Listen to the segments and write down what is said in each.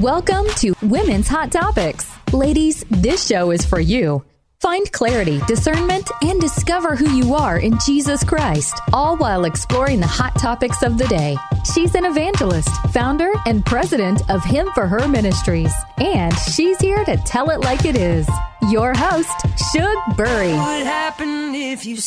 Welcome to Women's Hot Topics. Ladies, this show is for you. Find clarity, discernment, and discover who you are in Jesus Christ, all while exploring the hot topics of the day. She's an evangelist, founder, and president of Him for Her Ministries, and she's here to tell it like it is. Your host, Shug Burry.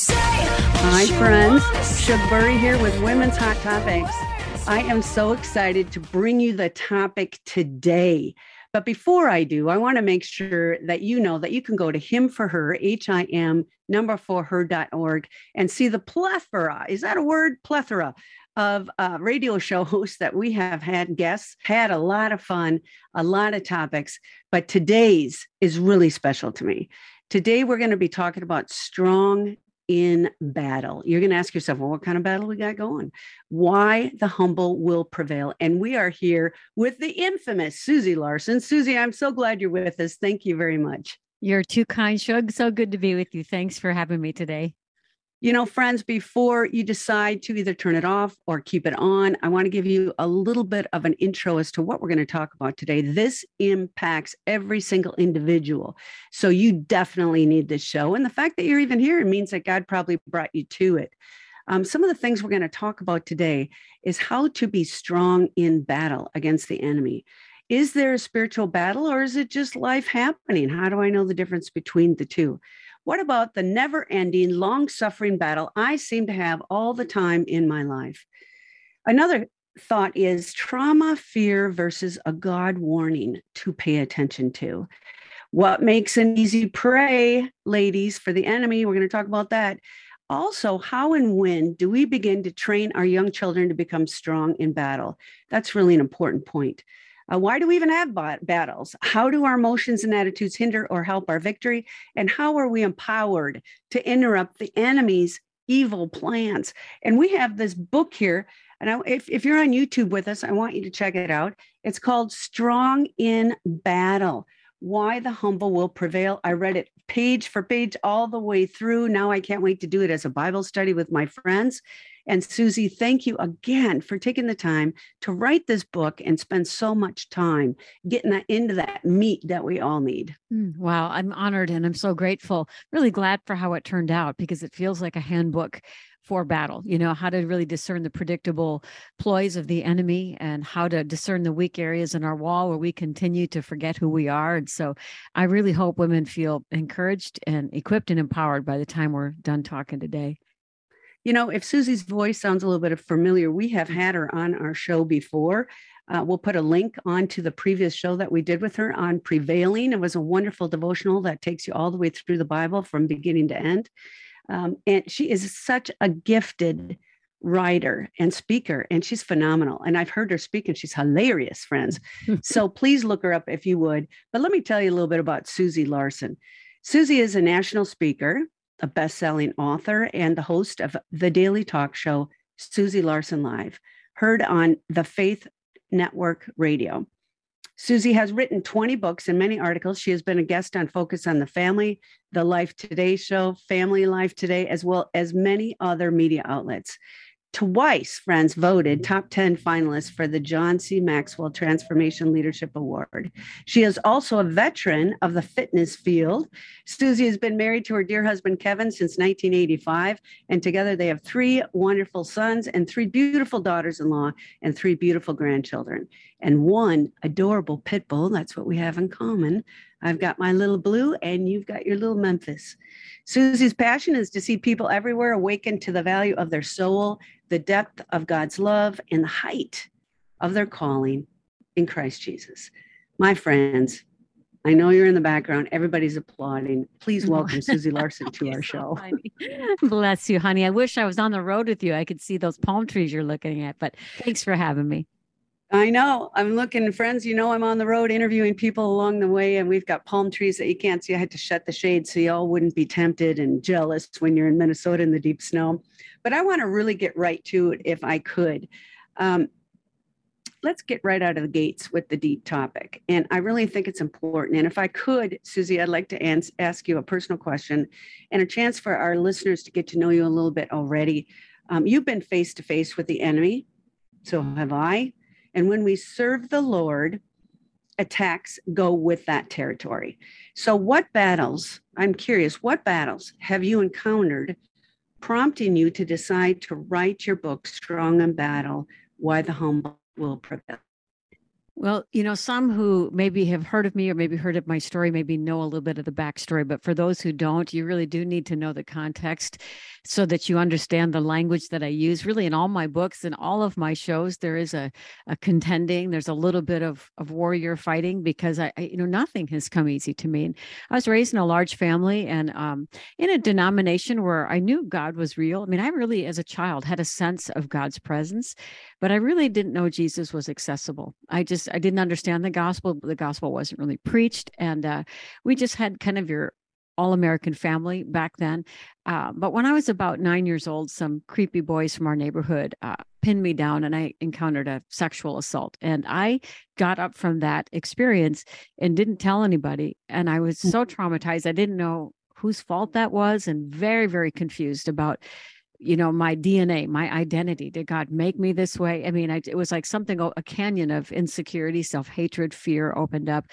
Hi, friends. Shug Burry here with Women's Hot Topics. I am so excited to bring you the topic today. But before I do, I want to make sure that you know that you can go to him for her, H I M number for her.org, and see the plethora. Is that a word? Plethora of uh, radio show hosts that we have had guests, had a lot of fun, a lot of topics. But today's is really special to me. Today, we're going to be talking about strong in battle. You're going to ask yourself, well, what kind of battle we got going? Why the humble will prevail. And we are here with the infamous Susie Larson. Susie, I'm so glad you're with us. Thank you very much. You're too kind, Shug. So good to be with you. Thanks for having me today. You know, friends, before you decide to either turn it off or keep it on, I want to give you a little bit of an intro as to what we're going to talk about today. This impacts every single individual. So you definitely need this show. And the fact that you're even here means that God probably brought you to it. Um, some of the things we're going to talk about today is how to be strong in battle against the enemy. Is there a spiritual battle or is it just life happening? How do I know the difference between the two? What about the never ending, long suffering battle I seem to have all the time in my life? Another thought is trauma, fear versus a God warning to pay attention to. What makes an easy prey, ladies, for the enemy? We're going to talk about that. Also, how and when do we begin to train our young children to become strong in battle? That's really an important point. Uh, why do we even have battles? How do our emotions and attitudes hinder or help our victory? And how are we empowered to interrupt the enemy's evil plans? And we have this book here. And I, if, if you're on YouTube with us, I want you to check it out. It's called Strong in Battle Why the Humble Will Prevail. I read it page for page all the way through. Now I can't wait to do it as a Bible study with my friends. And Susie, thank you again for taking the time to write this book and spend so much time getting that into that meat that we all need. Mm, wow, I'm honored and I'm so grateful. Really glad for how it turned out because it feels like a handbook for battle you know how to really discern the predictable ploys of the enemy and how to discern the weak areas in our wall where we continue to forget who we are and so i really hope women feel encouraged and equipped and empowered by the time we're done talking today you know, if Susie's voice sounds a little bit familiar, we have had her on our show before. Uh, we'll put a link onto the previous show that we did with her on prevailing. It was a wonderful devotional that takes you all the way through the Bible from beginning to end. Um, and she is such a gifted writer and speaker, and she's phenomenal. And I've heard her speak, and she's hilarious, friends. so please look her up if you would. But let me tell you a little bit about Susie Larson. Susie is a national speaker a best selling author and the host of the daily talk show, Susie Larson Live, heard on the Faith Network Radio. Susie has written 20 books and many articles. She has been a guest on Focus on the Family, the Life Today show, Family Life Today, as well as many other media outlets twice friends voted top 10 finalists for the john c. Maxwell transformation leadership award. She is also a veteran of the fitness field. Susie has been married to her dear husband kevin since 1985 and together they have three wonderful sons and three beautiful daughters-in-law and three beautiful grandchildren and one adorable pit bull that's what we have in common I've got my little blue, and you've got your little Memphis. Susie's passion is to see people everywhere awaken to the value of their soul, the depth of God's love, and the height of their calling in Christ Jesus. My friends, I know you're in the background. Everybody's applauding. Please welcome Susie Larson to our show. Bless you, honey. I wish I was on the road with you. I could see those palm trees you're looking at, but thanks for having me. I know. I'm looking, friends. You know, I'm on the road interviewing people along the way, and we've got palm trees that you can't see. I had to shut the shade so y'all wouldn't be tempted and jealous when you're in Minnesota in the deep snow. But I want to really get right to it if I could. Um, let's get right out of the gates with the deep topic. And I really think it's important. And if I could, Susie, I'd like to ans- ask you a personal question and a chance for our listeners to get to know you a little bit already. Um, you've been face to face with the enemy. So have I. And when we serve the Lord, attacks go with that territory. So, what battles, I'm curious, what battles have you encountered prompting you to decide to write your book, Strong in Battle Why the Humble Will Prevail? Well, you know, some who maybe have heard of me or maybe heard of my story, maybe know a little bit of the backstory. But for those who don't, you really do need to know the context so that you understand the language that I use. Really, in all my books and all of my shows, there is a, a contending. There's a little bit of of warrior fighting because I, I you know, nothing has come easy to me. And I was raised in a large family and um, in a denomination where I knew God was real. I mean, I really, as a child, had a sense of God's presence, but I really didn't know Jesus was accessible. I just I didn't understand the gospel. The gospel wasn't really preached, and uh, we just had kind of your all American family back then. Uh, but when I was about nine years old, some creepy boys from our neighborhood uh, pinned me down and I encountered a sexual assault. And I got up from that experience and didn't tell anybody. And I was so mm. traumatized. I didn't know whose fault that was and very, very confused about you know my dna my identity did god make me this way? I mean I, it was like something oh, a canyon of insecurity self-hatred fear opened up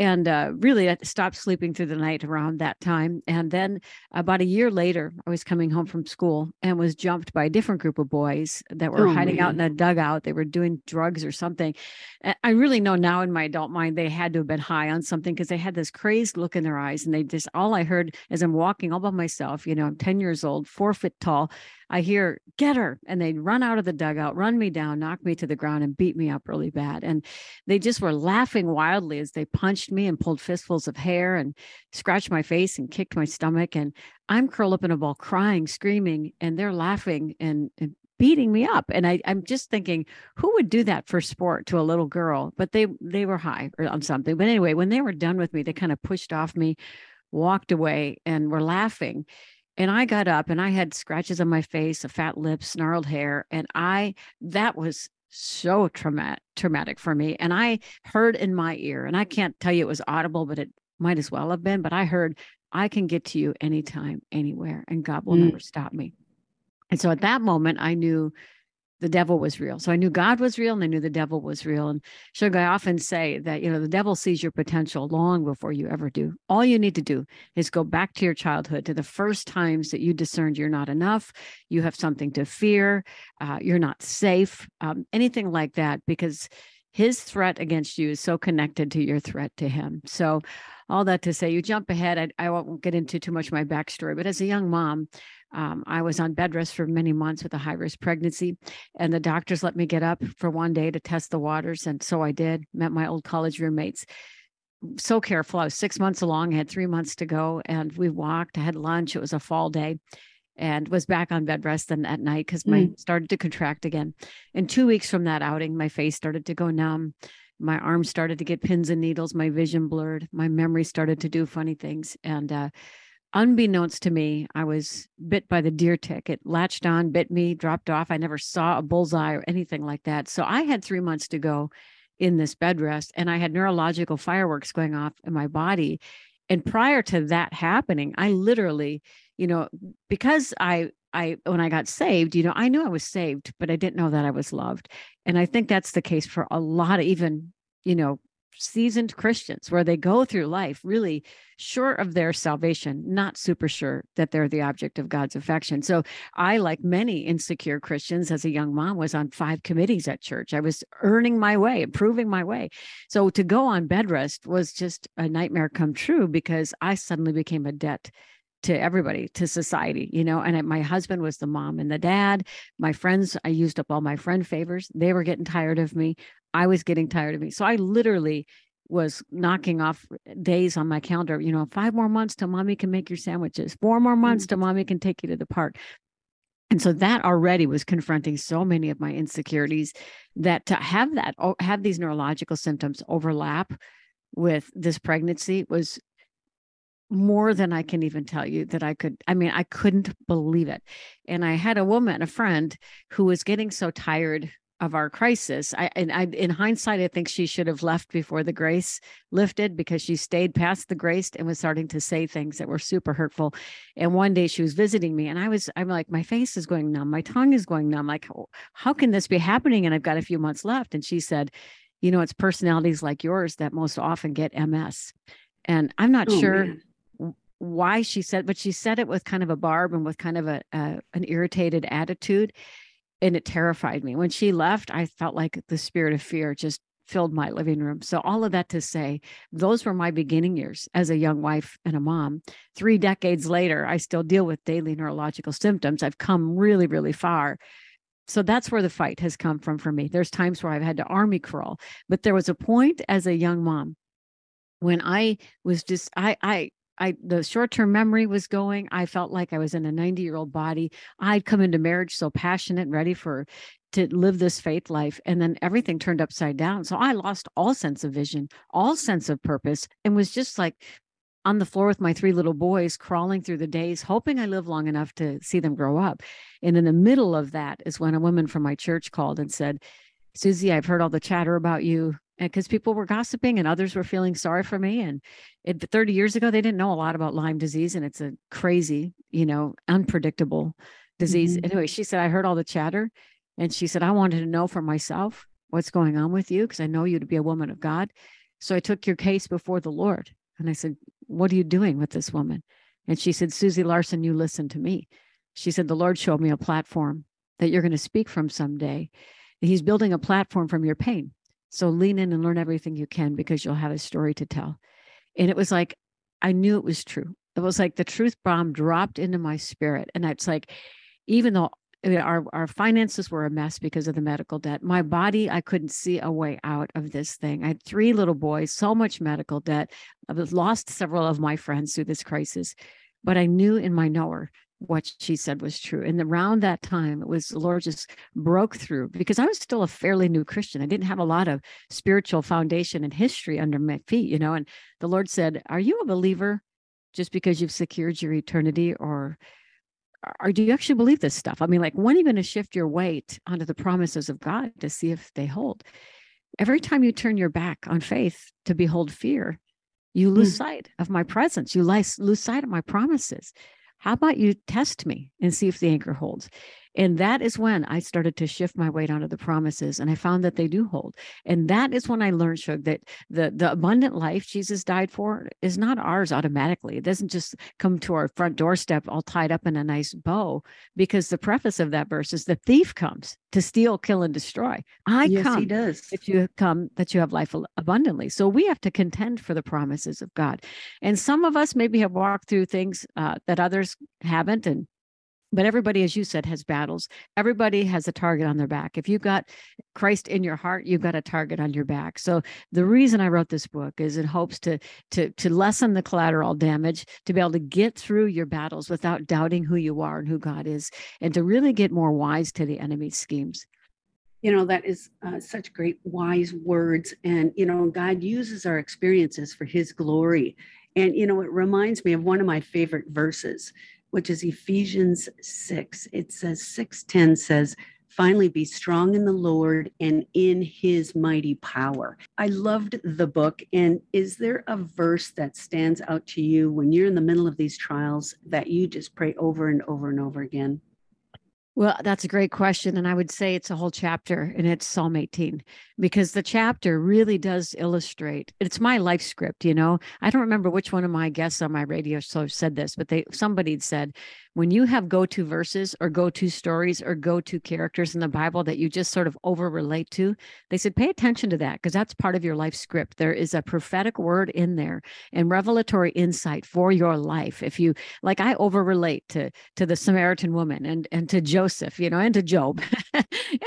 and uh, really I stopped sleeping through the night around that time. And then about a year later, I was coming home from school and was jumped by a different group of boys that were oh, hiding man. out in a dugout. They were doing drugs or something. I really know now in my adult mind they had to have been high on something because they had this crazed look in their eyes, and they just all I heard as I'm walking all by myself. You know, I'm 10 years old, four foot tall I hear, get her. And they'd run out of the dugout, run me down, knock me to the ground, and beat me up really bad. And they just were laughing wildly as they punched me and pulled fistfuls of hair and scratched my face and kicked my stomach. And I'm curled up in a ball, crying, screaming, and they're laughing and, and beating me up and I, i'm just thinking who would do that for sport to a little girl but they they were high or on something but anyway when they were done with me they kind of pushed off me walked away and were laughing and I got up and I had scratches on my face, a fat lip, snarled hair. And I, that was so traumatic, traumatic for me. And I heard in my ear, and I can't tell you it was audible, but it might as well have been, but I heard, I can get to you anytime, anywhere, and God will mm. never stop me. And so at that moment, I knew the devil was real. So I knew God was real and I knew the devil was real. And Shug, I often say that, you know, the devil sees your potential long before you ever do. All you need to do is go back to your childhood, to the first times that you discerned you're not enough, you have something to fear, uh, you're not safe, um, anything like that, because his threat against you is so connected to your threat to him. So all that to say, you jump ahead. I, I won't get into too much my backstory, but as a young mom, um, I was on bed rest for many months with a high risk pregnancy, and the doctors let me get up for one day to test the waters. And so I did, met my old college roommates. So careful. I was six months along, I had three months to go, and we walked. I had lunch. It was a fall day and was back on bed rest then at night because my mm. started to contract again. And two weeks from that outing, my face started to go numb. My arms started to get pins and needles. My vision blurred. My memory started to do funny things. And uh, unbeknownst to me, I was bit by the deer tick. It latched on, bit me, dropped off. I never saw a bullseye or anything like that. So I had three months to go in this bed rest, and I had neurological fireworks going off in my body. And prior to that happening, I literally, you know, because I I when I got saved, you know, I knew I was saved, but I didn't know that I was loved. And I think that's the case for a lot of even, you know, seasoned Christians where they go through life really sure of their salvation, not super sure that they're the object of God's affection. So I, like many insecure Christians as a young mom, was on five committees at church. I was earning my way, improving my way. So to go on bed rest was just a nightmare come true because I suddenly became a debt to everybody to society you know and I, my husband was the mom and the dad my friends i used up all my friend favors they were getting tired of me I was getting tired of me. So I literally was knocking off days on my calendar, you know, five more months till mommy can make your sandwiches, four more months till mm. mommy can take you to the park. And so that already was confronting so many of my insecurities that to have that, oh, have these neurological symptoms overlap with this pregnancy was more than I can even tell you that I could. I mean, I couldn't believe it. And I had a woman, a friend, who was getting so tired of our crisis. I and I in hindsight, I think she should have left before the grace lifted because she stayed past the grace and was starting to say things that were super hurtful. And one day she was visiting me and I was, I'm like, my face is going numb, my tongue is going numb. Like, how can this be happening? And I've got a few months left. And she said, you know, it's personalities like yours that most often get MS. And I'm not Oh, sure man. why she said, but she said it with kind of a barb and with kind of a, a an irritated attitude, and it terrified me. When she left, I felt like the spirit of fear just filled my living room. So all of that to say, those were my beginning years as a young wife and a mom. Three decades later, I still deal with daily neurological symptoms. I've come really, really far. So that's where the fight has come from for me. There's times where I've had to army crawl, but there was a point as a young mom when I was just I I I the short-term memory was going. I felt like I was in a 90-year-old body. I'd come into marriage so passionate, and ready for to live this faith life, and then everything turned upside down. So I lost all sense of vision, all sense of purpose, and was just like on the floor with my three little boys, crawling through the days, hoping I live long enough to see them grow up. And in the middle of that is when a woman from my church called and said, Susie, I've heard all the chatter about you because people were gossiping and others were feeling sorry for me. And it, 30 years ago, they didn't know a lot about Lyme disease, and it's a crazy, you know, unpredictable disease. Mhm. Anyway, she said, I heard all the chatter. And she said, I wanted to know for myself what's going on with you because I know you to be a woman of God. So I took your case before the Lord. And I said, What are you doing with this woman? And she said, Susie Larson, you listen to me. She said, The Lord showed me a platform that you're going to speak from someday. He's building a platform from your pain. So lean in and learn everything you can because you'll have a story to tell. And it was like, I knew it was true. It was like the truth bomb dropped into my spirit. And it's like, even though our, our finances were a mess because of the medical debt, my body, I couldn't see a way out of this thing. I had three little boys, so much medical debt. I've lost several of my friends through this crisis, but I knew in my knower what she said was true. And around that time, it was the Lord just broke through because I was still a fairly new Christian. I didn't have a lot of spiritual foundation and history under my feet, you know. And the Lord said, Are you a believer just because you've secured your eternity or or do you actually believe this stuff? I mean, like, when are you going to shift your weight onto the promises of God to see if they hold? Every time you turn your back on faith to behold fear, you hmm. lose sight of my presence. You lose sight of my promises. How about you test me and see if the anchor holds? And that is when I started to shift my weight onto the promises, and I found that they do hold. And that is when I learned, Shug, that the the abundant life Jesus died for is not ours automatically. It doesn't just come to our front doorstep all tied up in a nice bow, because the preface of that verse is the thief comes to steal, kill, and destroy. I yes, come he does. if you come that you have life abundantly. So we have to contend for the promises of God. And some of us maybe have walked through things uh, that others haven't. And but everybody, as you said, has battles. Everybody has a target on their back. If you've got Christ in your heart, you've got a target on your back. So the reason I wrote this book is in hopes to to to lessen the collateral damage, to be able to get through your battles without doubting who you are and who God is, and to really get more wise to the enemy's schemes. You know, that is uh, such great, wise words. And, you know, God uses our experiences for his glory. And, you know, it reminds me of one of my favorite verses, which is Ephesians 6. It says, 610 says, Finally, be strong in the Lord and in his mighty power. I loved the book. And is there a verse that stands out to you when you're in the middle of these trials that you just pray over and over and over again? Well, that's a great question. And I would say it's a whole chapter and it's Psalm 18 because the chapter really does illustrate it's my life script. You know, I don't remember which one of my guests on my radio show said this, but they somebody said, when you have go to verses or go to stories or go to characters in the Bible that you just sort of over relate to, they said, pay attention to that because that's part of your life script. There is a prophetic word in there and revelatory insight for your life. If you like, I over relate to to the Samaritan woman and and to Joseph, you know, and to Job and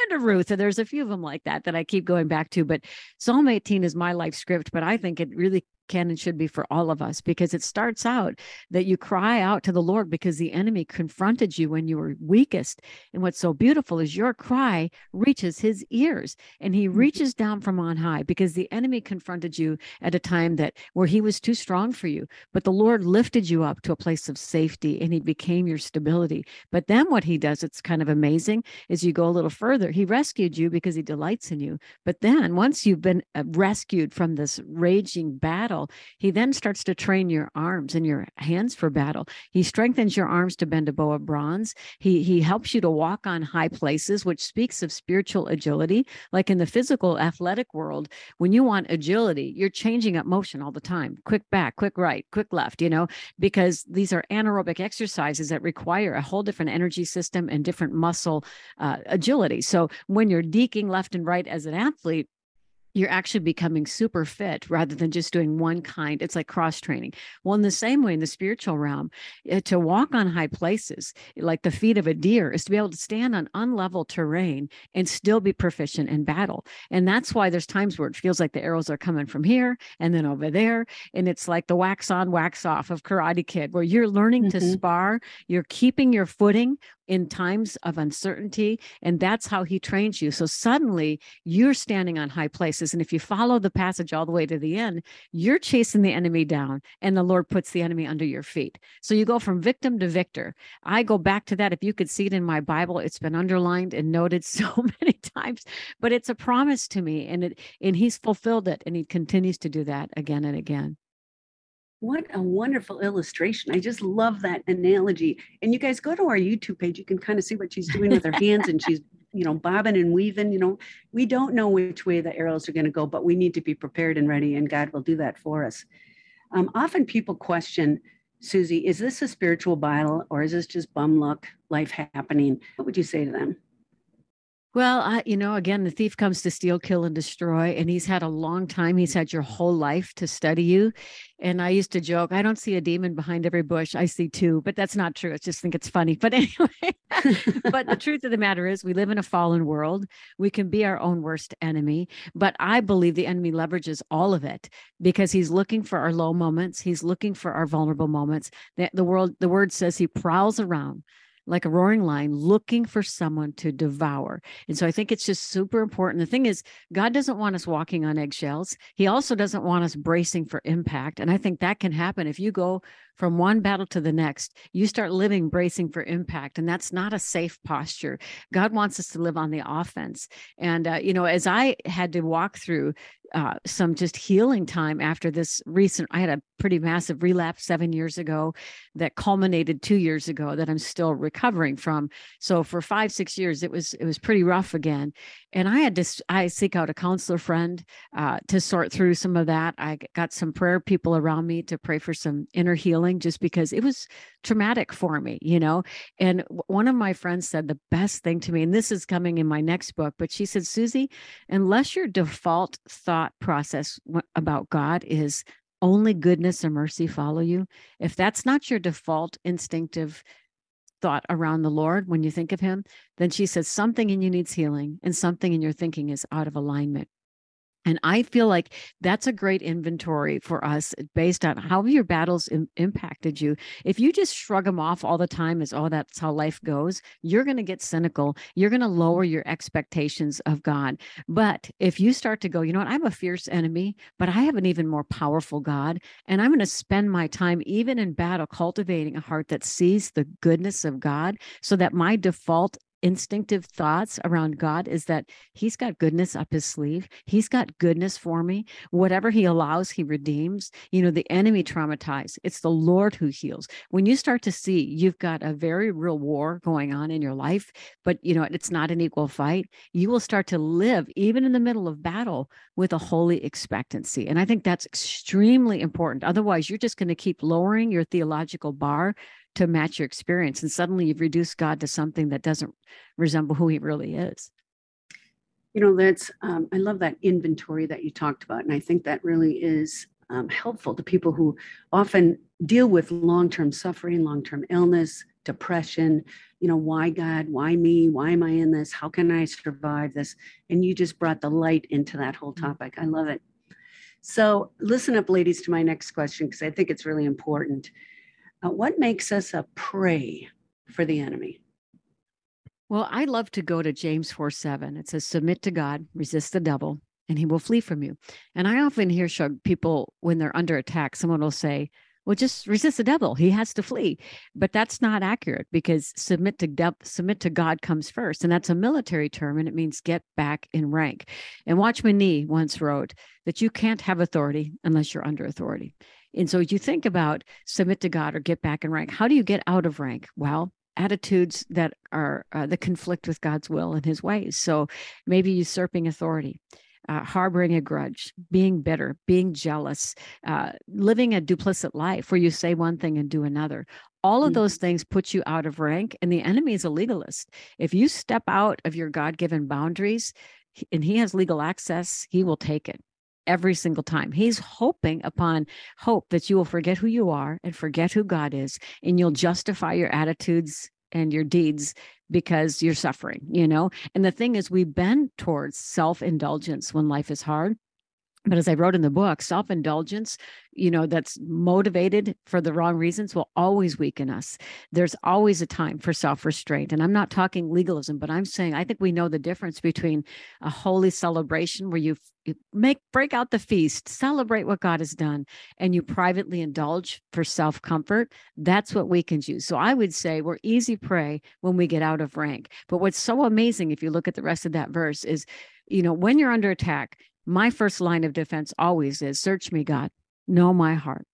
to Ruth. And there's a few of them like that that I keep going back to. But Psalm 18 is my life script, but I think it really can and should be for all of us because it starts out that you cry out to the Lord because the enemy confronted you when you were weakest. And what's so beautiful is your cry reaches his ears and he Mhm. reaches down from on high because the enemy confronted you at a time that where he was too strong for you. But the Lord lifted you up to a place of safety and he became your stability. But then what he does, it's kind of amazing, is you go a little further. He rescued you because he delights in you. But then once you've been uh, rescued from this raging battle, battle, he then starts to train your arms and your hands for battle. He strengthens your arms to bend a bow of bronze. He he helps you to walk on high places, which speaks of spiritual agility. Like in the physical athletic world, when you want agility, you're changing up motion all the time. Quick back, quick right, quick left, you know, because these are anaerobic exercises that require a whole different energy system and different muscle uh, agility. So when you're deking left and right as an athlete, you're actually becoming super fit rather than just doing one kind. It's like cross training. Well, in the same way, in the spiritual realm, eh, to walk on high places, like the feet of a deer, is to be able to stand on unlevel terrain and still be proficient in battle. And that's why there's times where it feels like the arrows are coming from here and then over there. And it's like the wax on, wax off of Karate Kid, where you're learning mm-hmm. to spar, you're keeping your footing in times of uncertainty. And that's how he trains you. So suddenly you're standing on high places. And if you follow the passage all the way to the end, you're chasing the enemy down and the Lord puts the enemy under your feet. So you go from victim to victor. I go back to that. If you could see it in my Bible, it's been underlined and noted so many times, but it's a promise to me and it, and he's fulfilled it. And he continues to do that again and again. What a wonderful illustration. I just love that analogy. And you guys go to our YouTube page, you can kind of see what she's doing with her hands and she's, you know, bobbing and weaving. You know, we don't know which way the arrows are going to go, but we need to be prepared and ready, and God will do that for us. Um, often people question, Susie, is this a spiritual battle or is this just bum luck, life happening? What would you say to them? Well, I, you know, again, the thief comes to steal, kill, and destroy. And he's had a long time. He's had your mm-hmm. whole life to study you. And I used to joke, I don't see a demon behind every bush. I see two, but that's not true. I just think it's funny. But anyway, but the truth of the matter is, we live in a fallen world. We can be our own worst enemy. But I believe the enemy leverages all of it because he's looking for our low moments. He's looking for our vulnerable moments. The, the world, the word says he prowls around like a roaring lion looking for someone to devour. And so I think it's just super important. The thing is, God doesn't want us walking on eggshells. He also doesn't want us bracing for impact. And I think that can happen if you go from one battle to the next, you start living bracing for impact. And that's not a safe posture. God wants us to live on the offense. And, uh, you know, as I had to walk through uh, some just healing time after this recent, I had a pretty massive relapse seven years ago that culminated two years ago that I'm still recovering from. So for five, six years, it was, it was pretty rough again. And I had to, I seek out a counselor friend uh, to sort through some of that. I got some prayer people around me to pray for some inner healing just because it was traumatic for me, you know. And one of my friends said the best thing to me, and this is coming in my next book, but she said, Susie, unless your default thought process about God is only goodness and mercy follow you, if that's not your default instinctive thought around the Lord when you think of Him, then she says something in you needs healing and something in your thinking is out of alignment. And I feel like that's a great inventory for us eh, based on how your battles Im- impacted you. If you just shrug them off all the time as, oh, that's how life goes, you're going to get cynical. You're going to lower your expectations of God. But if you start to go, you know what, I'm a fierce enemy, but I have an even more powerful God. And I'm going to spend my time, even in battle, cultivating a heart that sees the goodness of God so that my default instinctive thoughts around God is that He's got goodness up His sleeve. He's got goodness for me. Whatever He allows, He redeems. You know, the enemy traumatized. It's the Lord who heals. When you start to see you've got a very real war going on in your life, but you know, it's not an equal fight, you will start to live even in the middle of battle with a holy expectancy. And I think that's extremely important. Otherwise, you're just going to keep lowering your theological bar to match your experience. And suddenly you've reduced God to something that doesn't resemble who he really is. You know, that's, um, I love that inventory that you talked about. And I think that really is um, helpful to people who often deal with long term suffering, long term illness, depression. You know, why God? Why me? Why am I in this? How can I survive this? And you just brought the light into that whole mm-hmm. topic. I love it. So, listen up, ladies, to my next question, because I think it's really important. Uh, what makes us a prey for the enemy? Well, I love to go to James 4 7. It says, Submit to God, resist the devil, and he will flee from you. And I often hear people when they're under attack, someone will say, well just resist the devil he has to flee but that's not accurate because submit to de- submit to god comes first and that's a military term and it means get back in rank and watchman nee once wrote that you can't have authority unless you're under authority and so you think about submit to god or get back in rank how do you get out of rank well attitudes that are uh, that conflict with god's will and his ways so maybe usurping authority uh, harboring a grudge, being bitter, being jealous, uh, living a duplicit life where you say one thing and do another. All of mm. those things put you out of rank, and the enemy is a legalist. If you step out of your God given boundaries and he has legal access, he will take it every single time. He's hoping upon hope that you will forget who you are and forget who God is, and you'll justify your attitudes and your deeds because you're suffering, you know? And the thing is, we bend towards self indulgence when life is hard. But as I wrote in the book, self indulgence, you know, that's motivated for the wrong reasons will always weaken us. There's always a time for self restraint. And I'm not talking legalism, but I'm saying I think we know the difference between a holy celebration where you make break out the feast, celebrate what God has done, and you privately indulge for self comfort. That's what weakens you. So I would say we're easy prey when we get out of rank. But what's so amazing, if you look at the rest of that verse, is you know, when you're under attack, my first line of defense always is search me, God, know my heart.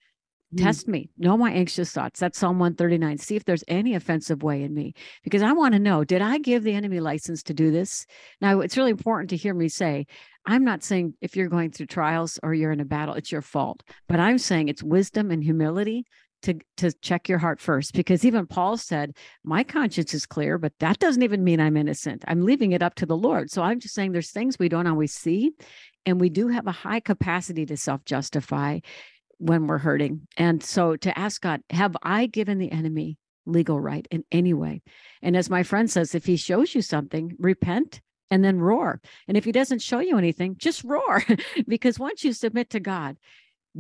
Mm. Test me, know my anxious thoughts. That's Psalm 139. See if there's any offensive way in me, because I want to know did I give the enemy license to do this? Now, it's really important to hear me say, I'm not saying if you're going through trials or you're in a battle, it's your fault, but I'm saying it's wisdom and humility to to check your heart first because even paul said my conscience is clear but that doesn't even mean i'm innocent i'm leaving it up to the lord so i'm just saying there's things we don't always see and we do have a high capacity to self justify when we're hurting. And so to ask God, have I given the enemy legal right in any way? And as my friend says, if he shows you something, repent and then roar. And if he doesn't show you anything, just roar. because once you submit to God,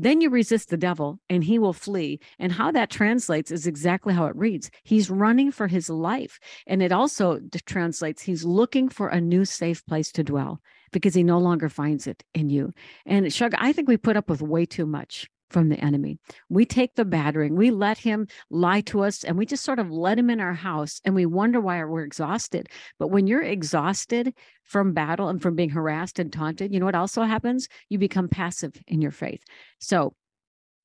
then you resist the devil and he will flee. And how that translates is exactly how it reads. He's running for his life. And it also translates, he's looking for a new safe place to dwell because he no longer finds it in you. And Shug, I think we put up with way too much from the enemy. We take the battering, we let him lie to us, and we just sort of let him in our house and we wonder why we're exhausted. But when you're exhausted from battle and from being harassed and taunted, you know what also happens? You become passive in your faith. So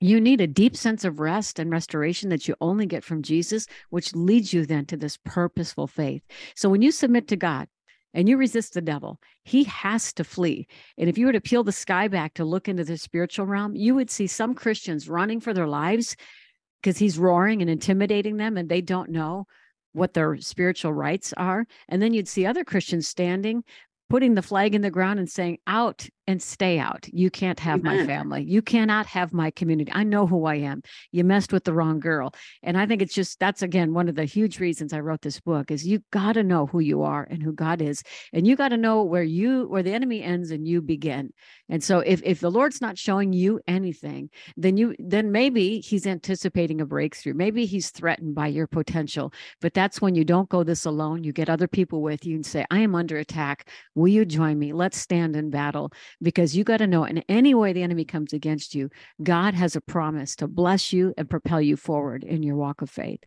you need a deep sense of rest and restoration that you only get from Jesus, which leads you then to this purposeful faith. So when you submit to God, and you resist the devil, he has to flee. And if you were to peel the sky back to look into the spiritual realm, you would see some Christians running for their lives because he's roaring and intimidating them and they don't know what their spiritual rights are. And then you'd see other Christians standing, putting the flag in the ground and saying, Out and stay out. You can't have Amen. my family. You cannot have my community. I know who I am. You messed with the wrong girl. And I think it's just that's again one of the huge reasons I wrote this book is you got to know who you are and who God is. And you got to know where you where the enemy ends and you begin. And so if if the Lord's not showing you anything, then you then maybe he's anticipating a breakthrough. Maybe he's threatened by your potential. But that's when you don't go this alone. You get other people with you and say, I am under attack. Will you join me? Let's stand in battle because you got to know in any way the enemy comes against you, God has a promise to bless you and propel you forward in your walk of faith.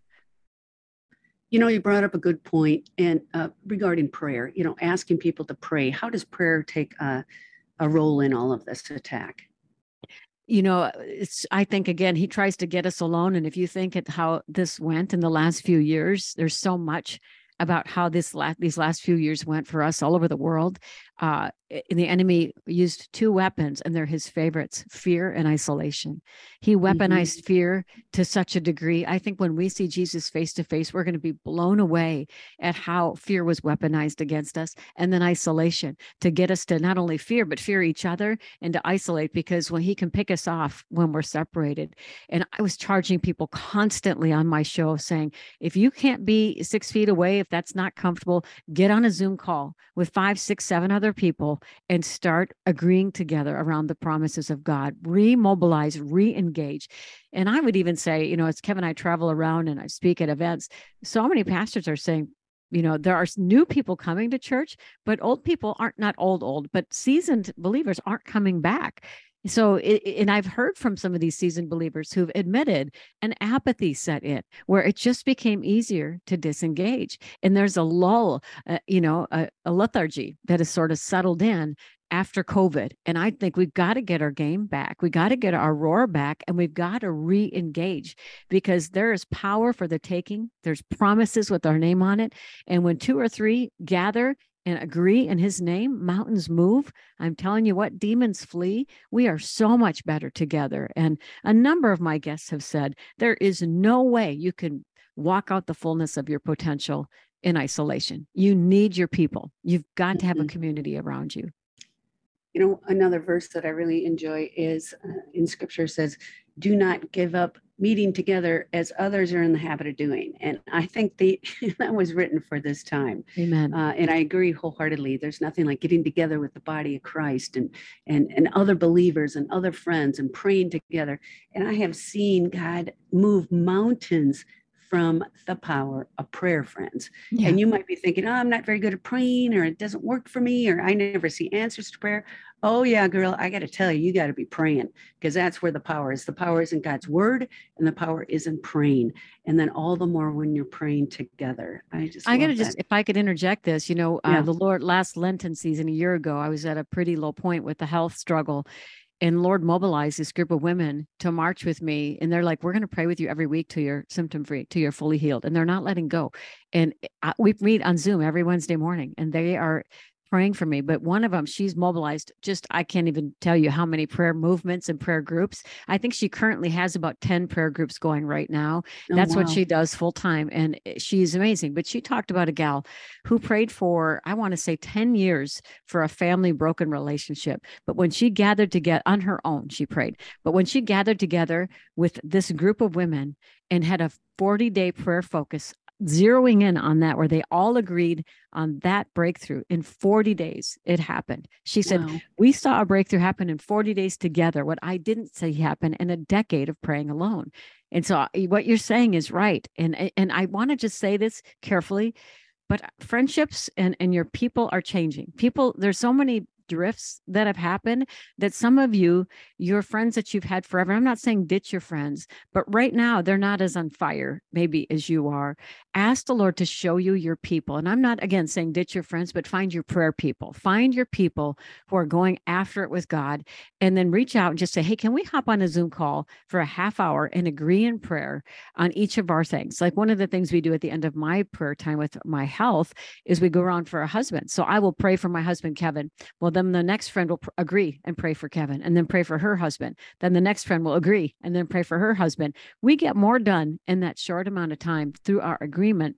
You know, you brought up a good point and uh, regarding prayer. You know, asking people to pray. How does prayer take a, a role in all of this attack? you know it's i think again he tries to get us alone and if you think at how this went in the last few years there's so much about how this last these last few years went for us all over the world uh, the enemy used two weapons and they're his favorites fear and isolation. He weaponized mm-hmm. fear to such a degree. I think when we see jesus face to face we're going to be blown away at how fear was weaponized against us and then isolation to get us to not only fear but fear each other and to isolate because when he can pick us off when we're separated. And i was charging people constantly on my show saying if you can't be six feet away if that's not comfortable get on a zoom call with five six seven other people and start agreeing together around the promises of God, remobilize, re engage. And I would even say, you know, as Kevin and I travel around and I speak at events, so many pastors are saying, you know there are new people coming to church but old people aren't not old old but seasoned believers aren't coming back so it, and i've heard from some of these seasoned believers who've admitted an apathy set in where it just became easier to disengage. And there's a lull uh, you know a, a lethargy that has sort of settled in after covid. And i think we've got to get our game back. We got to get our roar back and we've got to re-engage because there is power for the taking. There's promises with our name on it. And when two or three gather and agree in his name, mountains move. I'm telling you what, demons flee. We are so much better together. And a number of my guests have said there is no way you can walk out the fullness of your potential in isolation. You need your people. You've got to have a mm-hmm. community around you. You know, another verse that I really enjoy is uh, in scripture says, Do not give up meeting together as others are in the habit of doing. And I think the, that was written for this time. Amen. Uh, and I agree wholeheartedly. There's nothing like getting together with the body of Christ and, and, and other believers and other friends and praying together. And I have seen God move mountains from the power of prayer, friends. Yeah. And you might be thinking, oh, I'm not very good at praying, or it doesn't work for me, or I never see answers to prayer. Oh, yeah, girl, I got to tell you, you got to be praying because that's where the power is. The power is in God's word, and the power is in praying. And then all the more when you're praying together. I just, I got to just, if I could interject this, you know, uh, yeah. the Lord last Lenten season a year ago, I was at a pretty low point with the health struggle and Lord mobilized this group of women to march with me. And they're like, we're going to pray with you every week till you're symptom free, till you're fully healed. And they're not letting go. And eh, I, we meet on Zoom every Wednesday morning, and they are praying for me. But one of them, she's mobilized just, I can't even tell you how many prayer movements and prayer groups. I think she currently has about 10 prayer groups going right now. Oh, That's wow. what she does full time. And eh, she's amazing. But she talked about a gal who prayed for, I want to say 10 years for a family broken relationship. But when she gathered together on her own, she prayed. But when she gathered together with this group of women and had a 40 day prayer focus zeroing in on that where they all agreed on that breakthrough in 40 days it happened. She said wow. we saw a breakthrough happen in 40 days together. What i didn't say happened in a decade of praying alone. And so uh, what you're saying is right. And and i want to just say this carefully but friendships and and your people are changing. People there's so many drifts that have happened that some of you, your friends that you've had forever, I'm not saying ditch your friends, but right now they're not as on fire, maybe as you are. Ask the Lord to show you your people. And I'm not, again, saying ditch your friends, but find your prayer people. Find your people who are going after it with God and then reach out and just say, hey, can we hop on a Zoom call for a half hour and agree in prayer on each of our things? Like one of the things we do at the end of my prayer time with my health is we go around for a husband. So I will pray for my husband, Kevin. Well, then the next friend will pr- agree and pray for Kevin and then pray for her husband. Then the next friend will agree and then pray for her husband. We get more done in that short amount of time through our agreement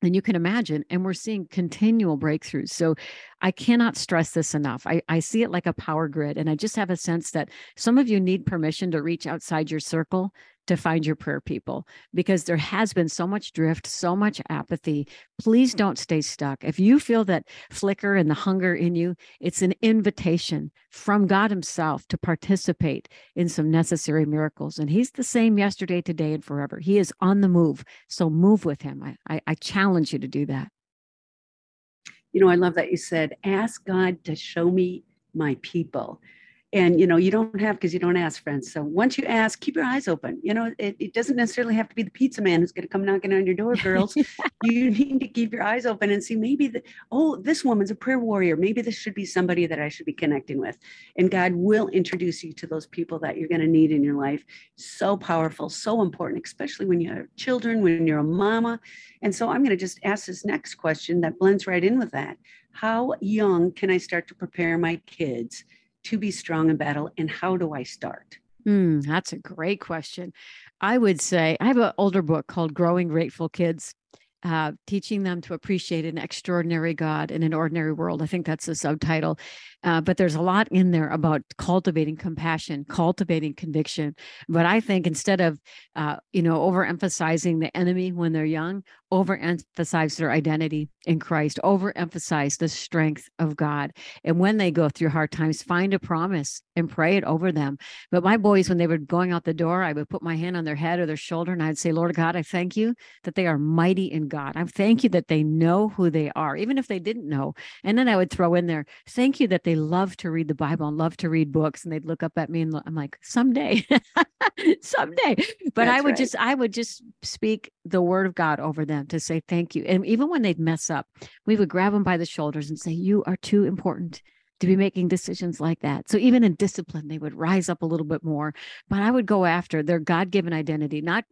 than you can imagine. And we're seeing continual breakthroughs. So I cannot stress this enough. I, I see it like a power grid. And I just have a sense that some of you need permission to reach outside your circle to find your prayer people because there has been so much drift, so much apathy. Please mm-hmm. don't stay stuck. If you feel that flicker and the hunger in you, it's an invitation from God Himself to participate in some necessary miracles. And He's the same yesterday, today, and forever. He is on the move. So move with Him. I, I, I challenge you to do that. You know, I love that you said, ask God to show me my people and you know you don't have because you don't ask friends. So once you ask keep your eyes open. You know it, it doesn't necessarily have to be the pizza man who's going to come knocking on your door girls. You need to keep your eyes open and see maybe the, oh this woman's a prayer warrior. Maybe this should be somebody that i should be connecting with. And god will introduce you to those people that you're going to need in your life. So powerful so important especially when you have children when you're a mama. And so i'm going to just ask this next question that blends right in with that. How young can i start to prepare my kids to be strong in battle and how do I start? Mm, that's a great question. I would say I have an older book called Growing Grateful Kids. Uh, teaching them to appreciate an extraordinary God in an ordinary world. I think that's the subtitle. Uh, but there's a lot in there about cultivating compassion, cultivating conviction. But I think instead of, uh, you know, overemphasizing the enemy when they're young, overemphasize their identity in Christ, overemphasize the strength of God. And when they go through hard times, find a promise and pray it over them. But my boys, when they were going out the door, I would put my hand on their head or their shoulder and I'd say, Lord God, I thank you that they are mighty in God. I thank you that they know who they are, even if they didn't know. And then I would throw in there, thank you that they love to read the Bible and love to read books. And they'd look up at me and I'm like, someday, someday. But That's I would right. just, I would just speak the word of God over them to say thank you. And even when they'd mess up, we would grab them by the shoulders and say, You are too important to be making decisions like that. So even in discipline, they would rise up a little bit more. But I would go after their God given identity, not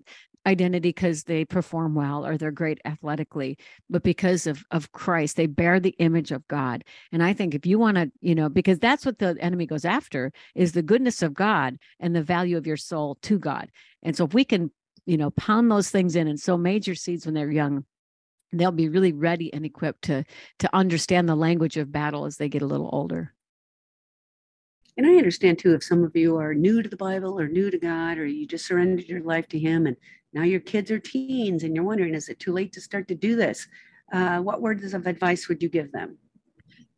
identity because they perform well or they're great athletically, but because of, of Christ. They bear the image of God. And I think if you want to, you know, because that's what the enemy goes after is the goodness of God and the value of your soul to God. And so if we can you know pound those things in and sow major seeds when they're young they'll be really ready and equipped to to understand the language of battle as they get a little older. And i understand too if some of you are new to the bible or new to god or you just surrendered your life to him and now your kids are teens and you're wondering is it too late to start to do this? Uh, what words of advice would you give them?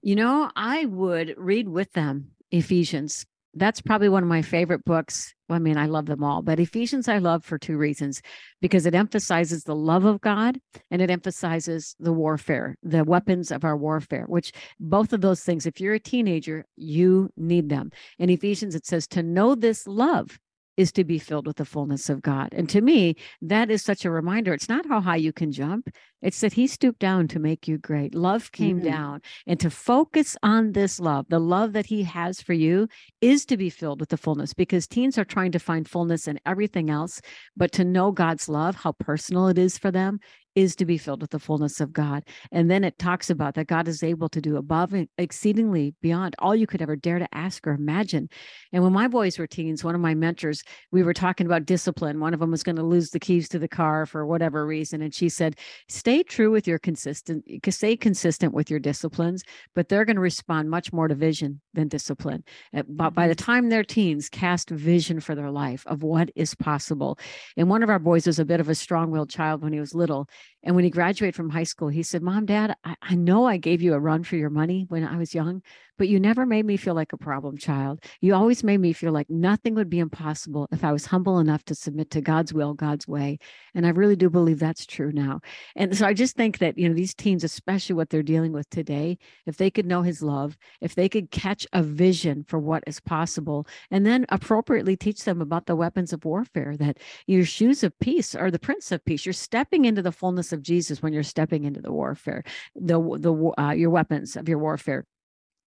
You know i would read with them ephesians that's probably one of my favorite books. I mean, I love them all, but Ephesians I love for two reasons because it emphasizes the love of God and it emphasizes the warfare, the weapons of our warfare, which both of those things, if you're a teenager, you need them. In Ephesians, it says to know this love is to be filled with the fullness of God. And to me, that is such a reminder. It's not how high you can jump, it's that He stooped down to make you great. Love came mm-hmm. down. And to focus on this love, the love that He has for you, is to be filled with the fullness because teens are trying to find fullness in everything else. But to know God's love, how personal it is for them, is to be filled with the fullness of God. And then it talks about that God is able to do above and exceedingly beyond all you could ever dare to ask or imagine. And when my boys were teens, one of my mentors, we were talking about discipline. One of them was going to lose the keys to the car for whatever reason. And she said, stay true with your consistent, stay consistent with your disciplines, but they're going to respond much more to vision than discipline. Uh, but by the mm-hmm. time they're teens, cast vision for their life of what is possible. And one of our boys was a bit of a strong willed child when he was little. And when he graduated from high school, he said, Mom, Dad, I, I, know I gave you a run for your money when I was young, but you never made me feel like a problem child. You always made me feel like nothing would be impossible if I was humble enough to submit to God's will, God's way. And I really do believe that's true now. And so I just think that, you know, these teens, especially what they're dealing with today, if they could know his love, if they could catch a vision for what is possible, and then appropriately teach them about the weapons of warfare, that your shoes of peace are the prince of peace. You're stepping into the fullness of Jesus when you're stepping into the warfare, the, the, uh, your weapons of your warfare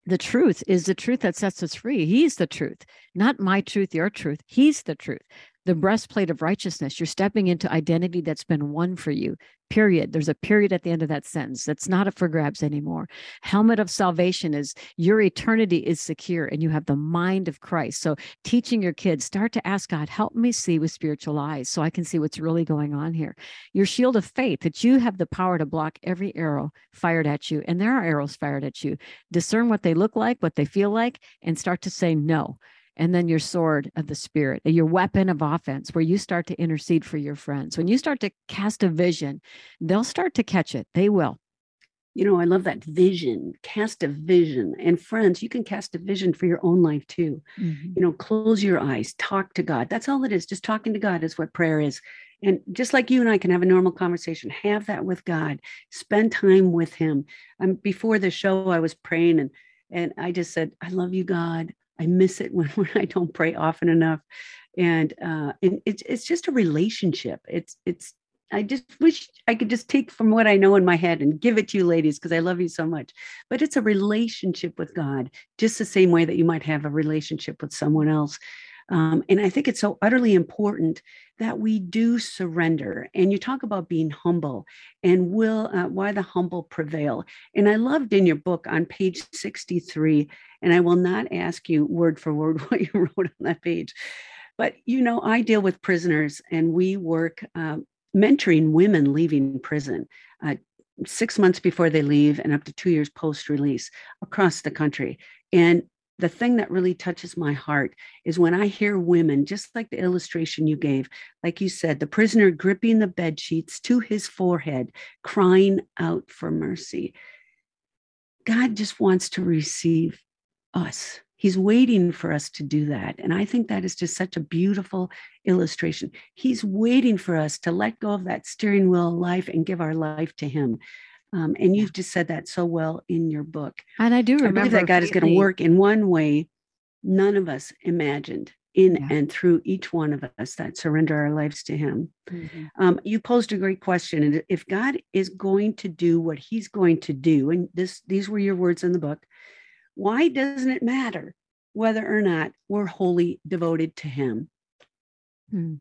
the truth is the truth that sets us free. He's the truth, not my truth, your truth. He's the truth the breastplate of righteousness. You're stepping into identity that's been won for you. Period. There's a period at the end of that sentence. That's not up for grabs anymore. Helmet of salvation is your eternity is secure and you have the mind of Christ. So teaching your kids, start to ask God, help me see with spiritual eyes so I can see what's really going on here. Your shield of faith, that you have the power to block every arrow fired at you. And there are arrows fired at you. Discern what they look like, what they feel like, and start to say no and then your sword of the spirit, your weapon of offense, where you start to intercede for your friends. When you start to cast a vision, they'll start to catch it. They will. You know, I love that vision, cast a vision. And friends, you can cast a vision for your own life too. Mm-hmm. You know, close your eyes, talk to God. That's all it is. Just talking to God is what prayer is. And just like you and I can have a normal conversation, have that with God. Spend time with Him. Um, before the show, I was praying and and I just said, I love you, God. I miss it when, when I don't pray often enough. And uh, and it's it's just a relationship. It's it's I just wish I could just take from what I know in my head and give it to you, ladies, because I love you so much. But it's a relationship with God, just the same way that you might have a relationship with someone else. Um, and I think it's so utterly important that we do surrender. And you talk about being humble and will uh, why the humble prevail. And I loved in your book on page 63, and I will not ask you word for word what you wrote on that page. But you know, I deal with prisoners, and we work uh, mentoring women leaving prison. Uh, six months before they leave and up to two years post release across the country. And the thing that really touches my heart is when I hear women, just like the illustration you gave, like you said, the prisoner gripping the bed sheets to his forehead, crying out for mercy. God just wants to receive us. He's waiting for us to do that. And I think that is just such a beautiful illustration. He's waiting for us to let go of that steering wheel of life and give our life to Him. Um, and you've just said that so well in your book. And I do remember I believe that God is going to work in one way none of us imagined in yeah. and through each one of us that surrender our lives to Him. Mm-hmm. Um, you posed a great question, and if God is going to do what He's going to do, and this these were your words in the book, why doesn't it matter whether or not we're wholly devoted to Him? Hmm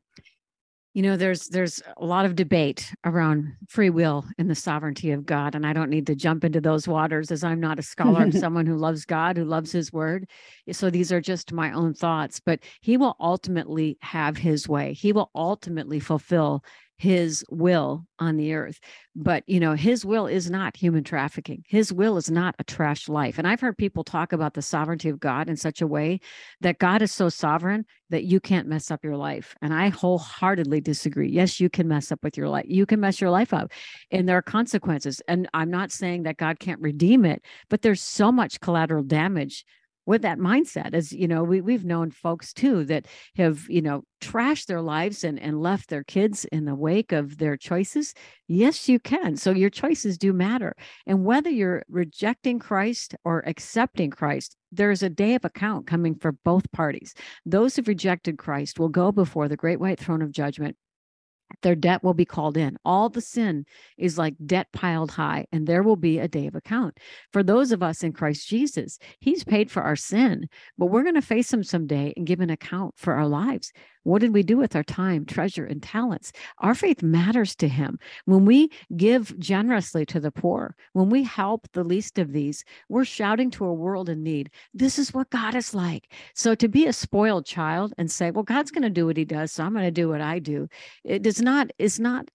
you know there's there's a lot of debate around free will and the sovereignty of god and i don't need to jump into those waters as i'm not a scholar i'm someone who loves god who loves his word. So these are just my own thoughts but he will ultimately have his way. He will ultimately fulfill his will on the earth. But you know his will is not human trafficking. His will is not a trash life. And i've heard people talk about the sovereignty of god in such a way that god is so sovereign that you can't mess up your life. And i wholeheartedly disagree. Yes you can mess up with your life you can mess your life up and there are consequences. And i'm not saying that god can't redeem it but there's so much collateral damage with that mindset as you know we, we've known folks too that have you know trashed their lives and, and left their kids in the wake of their choices. Yes you can. So your choices do matter. And whether you're rejecting christ or accepting christ there's a day of account coming for both parties. Those who've rejected christ will go before the great white throne of judgment their debt will be called in. All the sin is like debt piled high, and there will be a day of account. For those of us in Christ Jesus, He's paid for our sin, but we're going to face Him someday and give an account for our lives. What did we do with our time, treasure, and talents? Our faith matters to Him. When we give generously to the poor, when we help the least of these, we're shouting to a world in need. This is what God is like. So to be a spoiled child and say, well, God's going to do what He does, so I'm going to do what I do, it does not, is not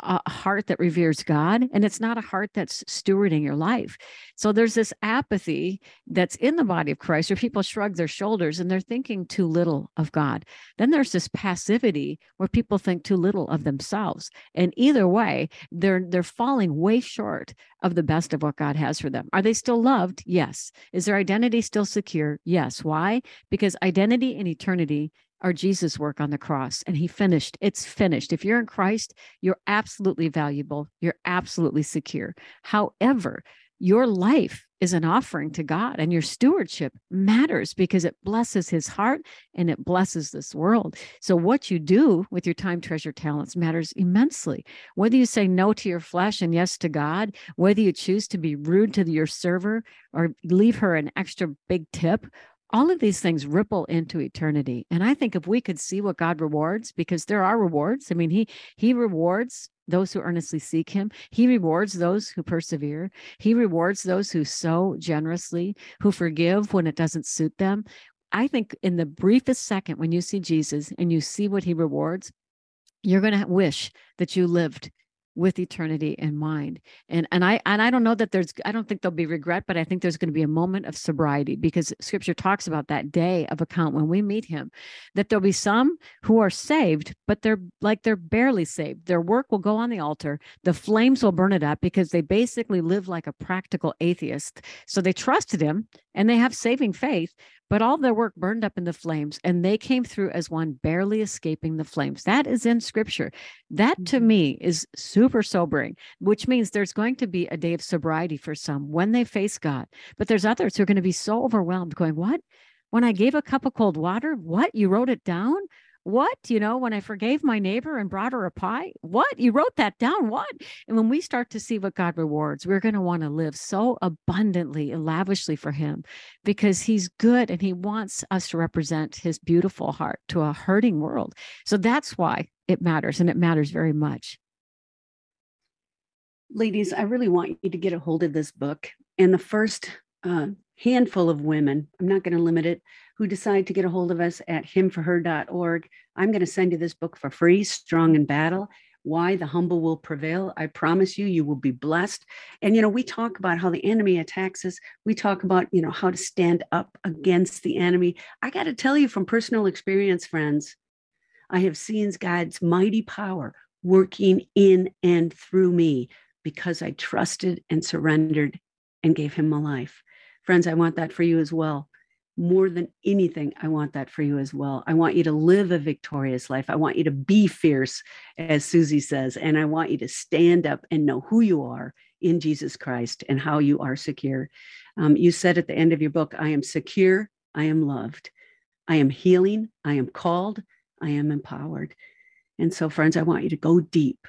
a heart that reveres God and it's not a heart that's stewarding your life. So there's this apathy that's in the body of Christ where people shrug their shoulders and they're thinking too little of God. Then there's this passivity where people think too little of themselves. And either way, they're they're falling way short of the best of what God has for them. Are they still loved? Yes. Is their identity still secure? Yes. Why? Because identity and eternity our Jesus' work on the cross, and he finished. It's finished. If you're in Christ, you're absolutely valuable. You're absolutely secure. However, your life is an offering to God, and your stewardship matters because it blesses his heart and it blesses this world. So, what you do with your time, treasure, talents matters immensely. Whether you say no to your flesh and yes to God, whether you choose to be rude to your server or leave her an extra big tip, all of these things ripple into eternity and i think if we could see what god rewards because there are rewards i mean he he rewards those who earnestly seek him he rewards those who persevere he rewards those who sow generously who forgive when it doesn't suit them. I think in the briefest second when you see jesus and you see what he rewards you're going to wish that you lived with eternity in mind. And and i and i don't know that there's i don't think there'll be regret but i think there's going to be a moment of sobriety because scripture talks about that day of account when we meet him that there'll be some who are saved but they're like they're barely saved. Their work will go on the altar. The flames will burn it up because they basically live like a practical atheist. So they trusted him and they have saving faith but all their work burned up in the flames and they came through as one barely escaping the flames. That is in scripture. That to mm-hmm. me is super sobering which means there's going to be a day of sobriety for some when they face god but there's others who are going to be so overwhelmed going what? When i gave a cup of cold water? What? You wrote it down what? You know, when I forgave my neighbor and brought her a pie? What? You wrote that down? What? And when we start to see what God rewards, we're going to want to live so abundantly and lavishly for Him because He's good and He wants us to represent His beautiful heart to a hurting world. So that's why it matters and it matters very much. Ladies, I really want you to get a hold of this book. And the first uh, handful of women, I'm not going to limit it, who decide to get a hold of us at himforher.org, I'm going to send you this book for free, Strong in Battle. why the humble will prevail. I promise you, you will be blessed. And, you know, we talk about how the enemy attacks us. We talk about, you know, how to stand up against the enemy. I got to tell you from personal experience, friends, I have seen God's mighty power working in and through me because I trusted and surrendered and gave him my life. Friends, I want that for you as well more than anything, I want that for you as well. I want you to live a victorious life. I want you to be fierce, as Susie says, and I want you to stand up and know who you are in Jesus Christ and how you are secure. Um, you said at the end of your book, I am secure, I am loved, I am healing, I am called, I am empowered. And so, friends, I want you to go deep.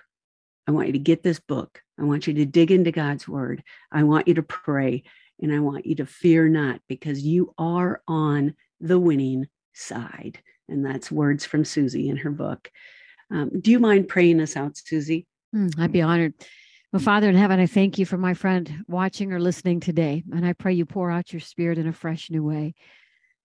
I want you to get this book. I want you to dig into God's word. I want you to pray. And I want you to fear not because you are on the winning side. And that's words from Susie in her book. Um, do you mind praying us out, Susie? Mm, I'd be honored. Well, Father in heaven, I thank you for my friend watching or listening today. And I pray you pour out your spirit in a fresh new way.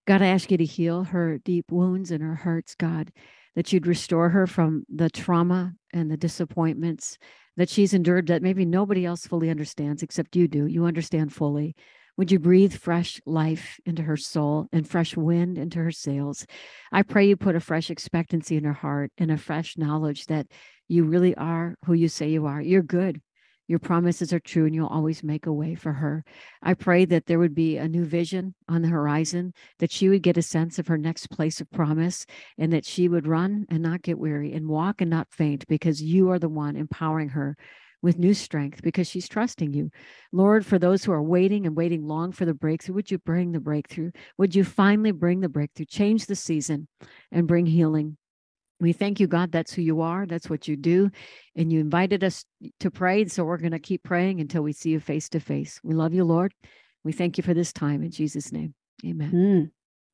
God, I ask you to heal her deep wounds and her hurts, God, that you'd restore her from the trauma and the disappointments that she's endured that maybe nobody else fully understands except you do. You understand fully. Would you breathe fresh life into her soul and fresh wind into her sails? I pray you put a fresh expectancy in her heart and a fresh knowledge that you really are who you say you are. You're good. Your promises are true and you'll always make a way for her. I pray that there would be a new vision on the horizon, that she would get a sense of her next place of promise, and that she would run and not get weary and walk and not faint because you are the one empowering her with new strength because she's trusting you. Lord, for those who are waiting and waiting long for the breakthrough, would you bring the breakthrough? Would you finally bring the breakthrough, change the season, and bring healing? We thank you, God. That's who you are. That's what you do. And you invited us to pray. So we're going to keep praying until we see you face to face. We love you, Lord. We thank you for this time in Jesus' name. Amen. Mm.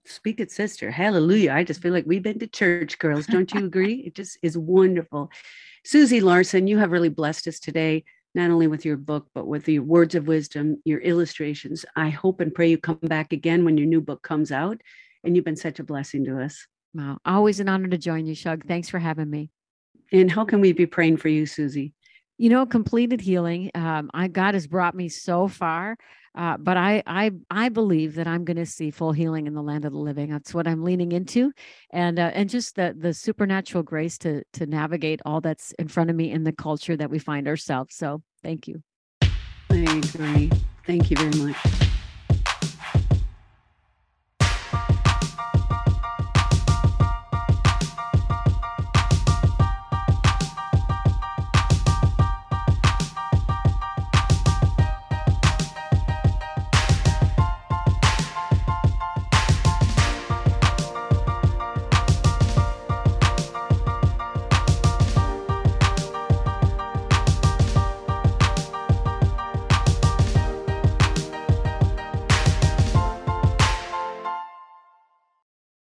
Speak it, sister. Hallelujah. I just feel like we've been to church, girls. Don't you agree? it just is wonderful. Susie Larson, you have really blessed us today, not only with your book, but with your words of wisdom, your illustrations. I hope and pray you come back again when your new book comes out. And you've been such a blessing to us. Wow. Always an honor to join you, Shug. Thanks for having me. And how can we be praying for you, Susie? You know, completed healing. Um, I God has brought me so far, uh, but I I I believe that I'm going to see full healing in the land of the living. That's what I'm leaning into, and uh, and just the the supernatural grace to to navigate all that's in front of me in the culture that we find ourselves. So thank you. I agree. Thank you very much.